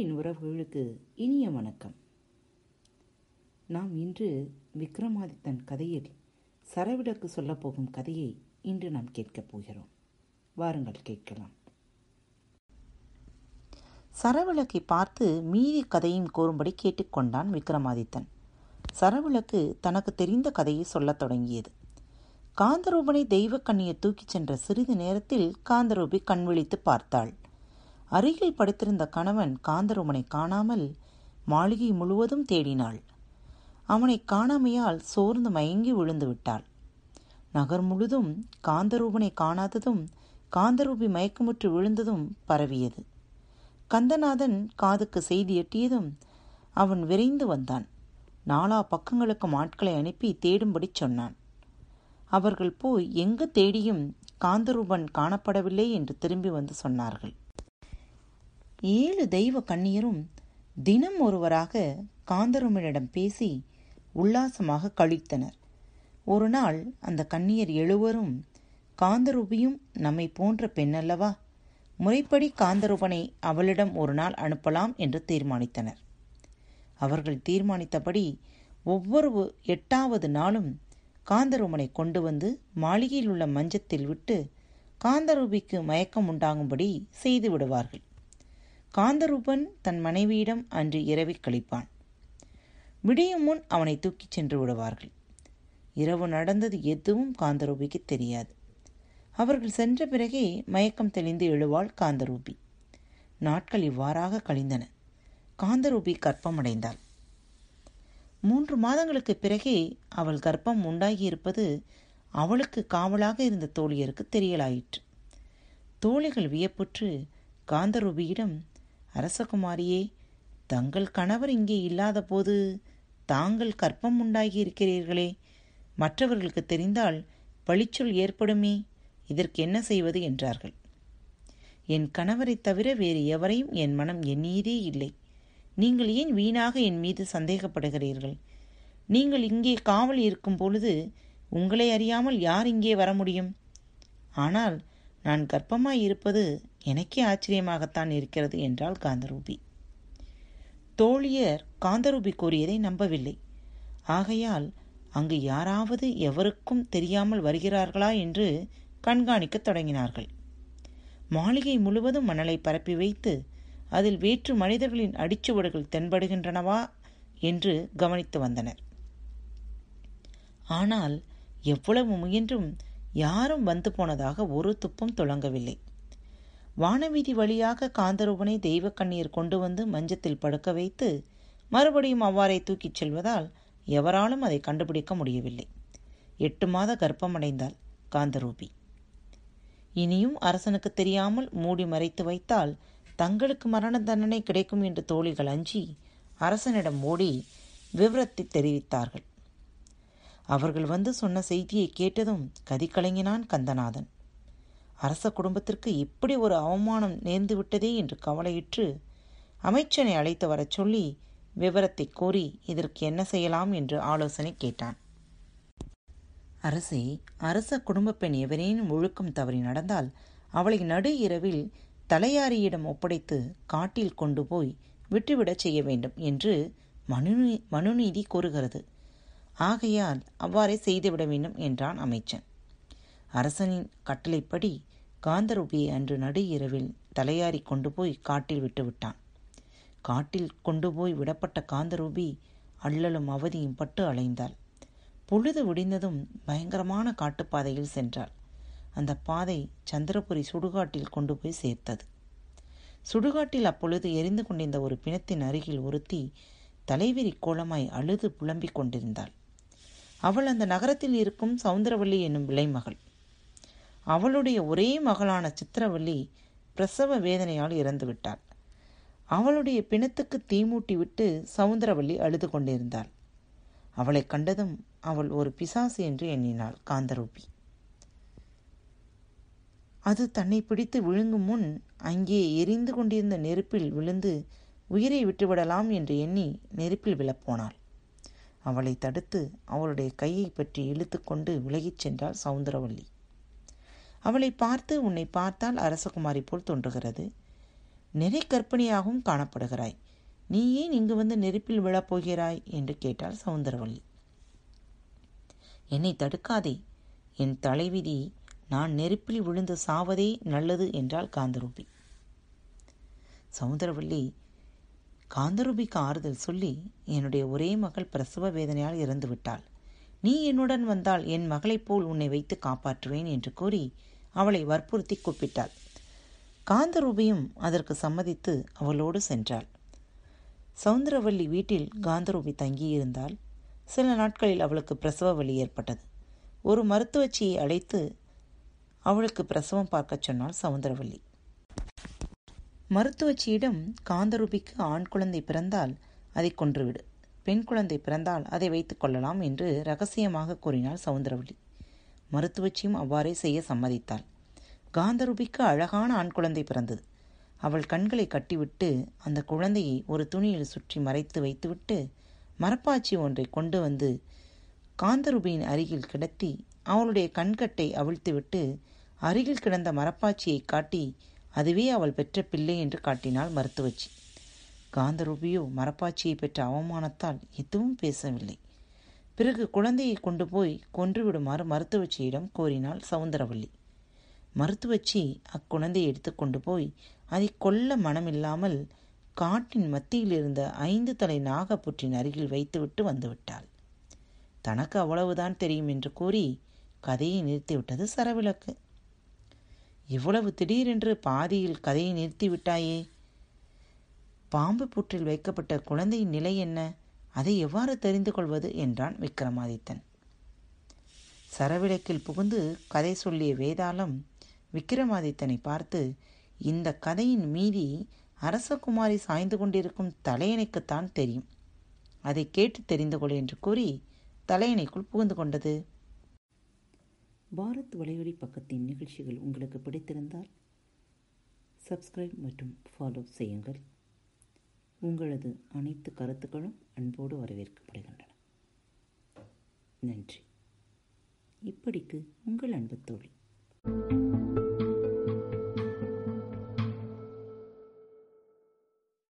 அன்பின் உறவுகளுக்கு இனிய வணக்கம். நாம் இன்று விக்ரமாதித்தன் கதையில் சரவிடக்கு சொல்லப்போகும் கதையை இன்று நாம் கேட்கப் போகிறோம். வாருங்கள் கேட்கலாம். சரவிளக்கை பார்த்து மீதி கதையும் கூறும்படி கேட்டுக்கொண்டான் விக்ரமாதித்தன். சரவிளக்கு தனக்கு தெரிந்த கதையை சொல்லத் தொடங்கியது. காந்தரூபனை தெய்வ கண்ணியை தூக்கிச் சென்ற சிறிது நேரத்தில் காந்தரூபி கண்விழித்து பார்த்தாள். அருகில் படுத்திருந்த கணவன் காந்தருமனை காணாமல் மாளிகை முழுவதும் தேடினாள். அவனை காணாமையால் சோர்ந்து மயங்கி விழுந்து விட்டாள். நகர் முழுதும் காந்தரூபனை காணாததும் காந்தரூபி மயக்கமுற்று விழுந்ததும் பரவியது. கந்தநாதன் காதுக்கு செய்தி எட்டியதும் அவன் விரைந்து வந்தான். நாலா பக்கங்களுக்கும் ஆட்களை அனுப்பி தேடும்படி சொன்னான். அவர்கள் போய் எங்கு தேடியும் காந்தரூபன் காணப்படவில்லை என்று திரும்பி வந்து சொன்னார்கள். ஏழு தெய்வ கண்ணியரும் தினம் ஒருவராக காந்தருமனிடம் பேசி உல்லாசமாக கழித்தனர். ஒரு நாள் அந்த கண்ணியர் எழுவரும் காந்தரூபியும் நம்மை போன்ற பெண்ணல்லவா? முறைப்படி காந்தரூபனை அவளிடம் ஒரு நாள் அனுப்பலாம் என்று தீர்மானித்தனர். அவர்கள் தீர்மானித்தபடி ஒவ்வொரு எட்டாவது நாளும் காந்தரூபனை கொண்டு வந்து மாளிகையில் உள்ள மஞ்சத்தில் விட்டு காந்தரூபிக்கு மயக்கம் உண்டாகும்படி செய்து விடுவார்கள். காந்தரூபன் தன் மனைவியிடம் அன்று இரவி கழிப்பான். விடியும் முன் அவனை தூக்கிச் சென்று விடுவார்கள். இரவு நடந்தது எதுவும் காந்தரூபிக்கு தெரியாது. அவர்கள் சென்ற பிறகே மயக்கம் தெளிந்து எழுவாள் காந்தரூபி. நாட்கள் இவ்வாறாக கழிந்தன. காந்தரூபி கர்ப்பமடைந்தாள் மூன்று மாதங்களுக்கு பிறகே அவள் கர்ப்பம் உண்டாகியிருப்பது அவளுக்கு காவலாக இருந்த தோழியருக்கு தெரியலாயிற்று. தோழிகள் வியப்புற்று காந்தரூபியிடம் அரசகுமாரியே தங்கள் கணவர் இங்கே இல்லாத போது தாங்கள் கற்பம் உண்டாகி இருக்கிறீர்களே மற்றவர்களுக்கு தெரிந்தால் பழிச்சொல் ஏற்படுமே இதற்கு என்ன செய்வது என்றார்கள். என் கணவரைத் தவிர வேறு எவரையும் என் மனம் எண்ணியதே இல்லை. நீங்கள் ஏன் வீணாக என் மீது சந்தேகப்படுகிறீர்கள்? நீங்கள் இங்கே காவல் இருக்கும் பொழுது உங்களை அறியாமல் யார் இங்கே வர முடியும்? ஆனால் நான் கர்ப்பமாய் இருப்பது எனக்கே ஆச்சரியமாகத்தான் இருக்கிறது என்றாள் காந்தரூபி. தோழியர் காந்தரூபி கூறியதை நம்பவில்லை. ஆகையால் அங்கு யாராவது எவருக்கும் தெரியாமல் வருகிறார்களா என்று கண்காணிக்கத் தொடங்கினார்கள். மாளிகை முழுவதும் மணலை பரப்பி வைத்து அதில் வேற்று மனிதர்களின் அடிச்சுவடுகள் தென்படுகின்றனவா என்று கவனித்து வந்தனர். ஆனால் எவ்வளவு முயன்றும் யாரும் வந்து போனதாக ஒரு துப்பும் துளங்கவில்லை வானவீதி வழியாக காந்தரூபனை தெய்வ கண்ணீர் கொண்டு வந்து மஞ்சத்தில் படுக்க வைத்து மறுபடியும் அவ்வாறே தூக்கிச் செல்வதால் எவராலும் அதை கண்டுபிடிக்க முடியவில்லை. எட்டு மாத கர்ப்பமடைந்தாள் காந்தரூபி. இனியும் அரசனுக்கு தெரியாமல் மூடி மறைத்து வைத்தால் தங்களுக்கு மரண தண்டனை கிடைக்கும் என்று தோழிகள் அஞ்சி அரசனிடம் ஓடி விவரத்தை தெரிவித்தார்கள். அவர்கள் வந்து சொன்ன செய்தியை கேட்டதும் கதிகலங்கினான் கந்தநாதன். அரச குடும்பத்திற்கு இப்படி ஒரு அவமானம் நேர்ந்து விட்டதே என்று கவலையிட்டு அமைச்சனை அழைத்து வரச் சொல்லி விவரத்தை கூறி இதற்கு என்ன செய்யலாம் என்று ஆலோசனை கேட்டான். அரசே அரச குடும்ப பெண் எவரேனும் ஒழுக்கம் தவறி நடந்தால் அவளை நடு இரவில் தலையாரியிடம் ஒப்படைத்து காட்டில் கொண்டு போய் விட்டுவிடச் செய்ய வேண்டும் என்று மனு மனுநீதி கூறுகிறது. ஆகையால் அவ்வாறே செய்துவிட வேண்டும் என்றான் அமைச்சன். அரசனின் கட்டளைப்படி காந்தரூபியை அன்று நடு இரவில் தலையாரி கொண்டு போய் காட்டில் விட்டுவிட்டான் காட்டில் கொண்டு போய் விடப்பட்ட காந்தரூபி அள்ளலும் அவதியும் பட்டு அலைந்தாள். பொழுது விடிந்ததும் பயங்கரமான காட்டுப்பாதையில் சென்றாள். அந்த பாதை சந்திரபுரி சுடுகாட்டில் கொண்டு போய் சேர்த்தது. சுடுகாட்டில் அப்பொழுது எரிந்து கொண்டிருந்த ஒரு பிணத்தின் அருகில் ஒருத்தி தலைவிரி கோலமாய் அழுது புலம்பிக் கொண்டிருந்தாள். அவள் அந்த நகரத்தில் இருக்கும் சவுந்தரவல்லி என்னும் விளைமகள் அவளுடைய ஒரே மகளான சித்திரவல்லி பிரசவ வேதனையால் இறந்துவிட்டாள் அவளுடைய பிணத்துக்கு தீமூட்டி விட்டு சவுந்தரவல்லி அழுது கொண்டிருந்தாள். அவளை கண்டதும் அவள் ஒரு பிசாசு என்று எண்ணினாள் காந்தரூபி. அது தன்னை பிடித்து விழுங்கும் முன் அங்கே எரிந்து கொண்டிருந்த நெருப்பில் விழுந்து உயிரை விட்டுவிடலாம் என்று எண்ணி நெருப்பில் விழப்போனாள் அவளை தடுத்து அவளுடைய கையை பற்றி இழுத்துக்கொண்டு விலகிச் சென்றாள் சவுந்தரவல்லி அவளை பார்த்து உன்னை பார்த்தால் அரசகுமாரி போல் தோன்றுகிறது. நிறை கற்பனையாகவும் காணப்படுகிறாய். நீ ஏன் இங்கு வந்து நெருப்பில் விழப் போகிறாய் என்று கேட்டாள் சவுந்தரவள்ளி. என்னை தடுக்காதே. என் தலைவிதி நான் நெருப்பில் விழுந்து சாவதே நல்லது என்றாள் காந்தரூபி. சவுந்தரவள்ளி காந்தரூபிக்கு ஆறுதல் சொல்லி என்னுடைய ஒரே மகள் பிரசவ வேதனையால் இறந்து விட்டாள் நீ என்னுடன் வந்தால் என் மகளைப் போல் உன்னை வைத்து காப்பாற்றுவேன் என்று கூறி அவளை வற்புறுத்தி கூப்பிட்டாள். காந்தரூபியும் அதற்கு சம்மதித்து அவளோடு சென்றாள். சவுந்தரவல்லி வீட்டில் காந்தரூபி தங்கியிருந்தால் சில நாட்களில் அவளுக்கு பிரசவ வலி ஏற்பட்டது. ஒரு மருத்துவச்சியை அழைத்து அவளுக்கு பிரசவம் பார்க்கச் சொன்னாள் சவுந்தரவல்லி. மருத்துவச்சியிடம் காந்தரூபிக்கு ஆண் குழந்தை பிறந்தால் அதை கொன்றுவிடு. பெண் குழந்தை பிறந்தால் அதை வைத்துக் கொள்ளலாம் என்று ரகசியமாக கூறினாள் சவுந்தரவள்ளி. மருத்துவச்சியும் அவ்வாறே செய்ய சம்மதித்தாள். காந்தரூபிக்கு அழகான ஆண் குழந்தை பிறந்தது. அவள் கண்களை கட்டிவிட்டு அந்த குழந்தையை ஒரு துணியில் சுற்றி மறைத்து வைத்துவிட்டு மரப்பாச்சி ஒன்றை கொண்டு வந்து காந்தரூபியின் அருகில் கிடத்தி அவளுடைய கண்கட்டை அவிழ்த்துவிட்டு அருகில் கிடந்த மரப்பாச்சியை காட்டி அதுவே அவள் பெற்ற பிள்ளை என்று காட்டினாள் மருத்துவச்சி. காந்தரூபியோ மரப்பாச்சியை பெற்ற அவமானத்தால் எதுவும் பேசவில்லை. பிறகு குழந்தையை கொண்டு போய் கொன்றுவிடுமாறு மருத்துவச்சியிடம் கோரினாள் சவுந்தரவல்லி மருத்துவச்சி அக்குழந்தையை எடுத்துக்கொண்டு போய் அதை கொல்ல மனமில்லாமல் காட்டின் மத்தியில் இருந்த ஐந்து தலை நாகப்புற்றின் அருகில் வைத்துவிட்டு வந்துவிட்டாள். தனக்கு அவ்வளவுதான் தெரியும் என்று கூறி கதையை நிறுத்திவிட்டது சரவிளக்கு. இவ்வளவு திடீரென்று பாதியில் கதையை நிறுத்திவிட்டாயே? பாம்பு புற்றில் வைக்கப்பட்ட குழந்தையின் நிலை என்ன? அதை எவ்வாறு தெரிந்து கொள்வது? என்றான் விக்ரமாதித்தன் சரவிளக்கில் புகுந்து கதை சொல்லிய வேதாளம் விக்ரமாதித்தனை பார்த்து இந்த கதையின் மீதி அரசகுமாரி சாய்ந்து கொண்டிருக்கும் தலையணைக்குத்தான் தெரியும். அதை கேட்டு தெரிந்து கொள் என்று கூறி தலையணைக்குள் புகுந்து கொண்டது. பாரத் வலையொலி பக்கத்தின் நிகழ்ச்சிகள் உங்களுக்கு பிடித்திருந்தால் சப்ஸ்கிரைப் மற்றும் ஃபாலோ செய்யுங்கள். உங்களது அனைத்து கருத்துக்களும் அன்போடு வரவேற்கப்படுகின்றன. நன்றி. இப்படிக்கு உங்கள் அன்பு தோழி.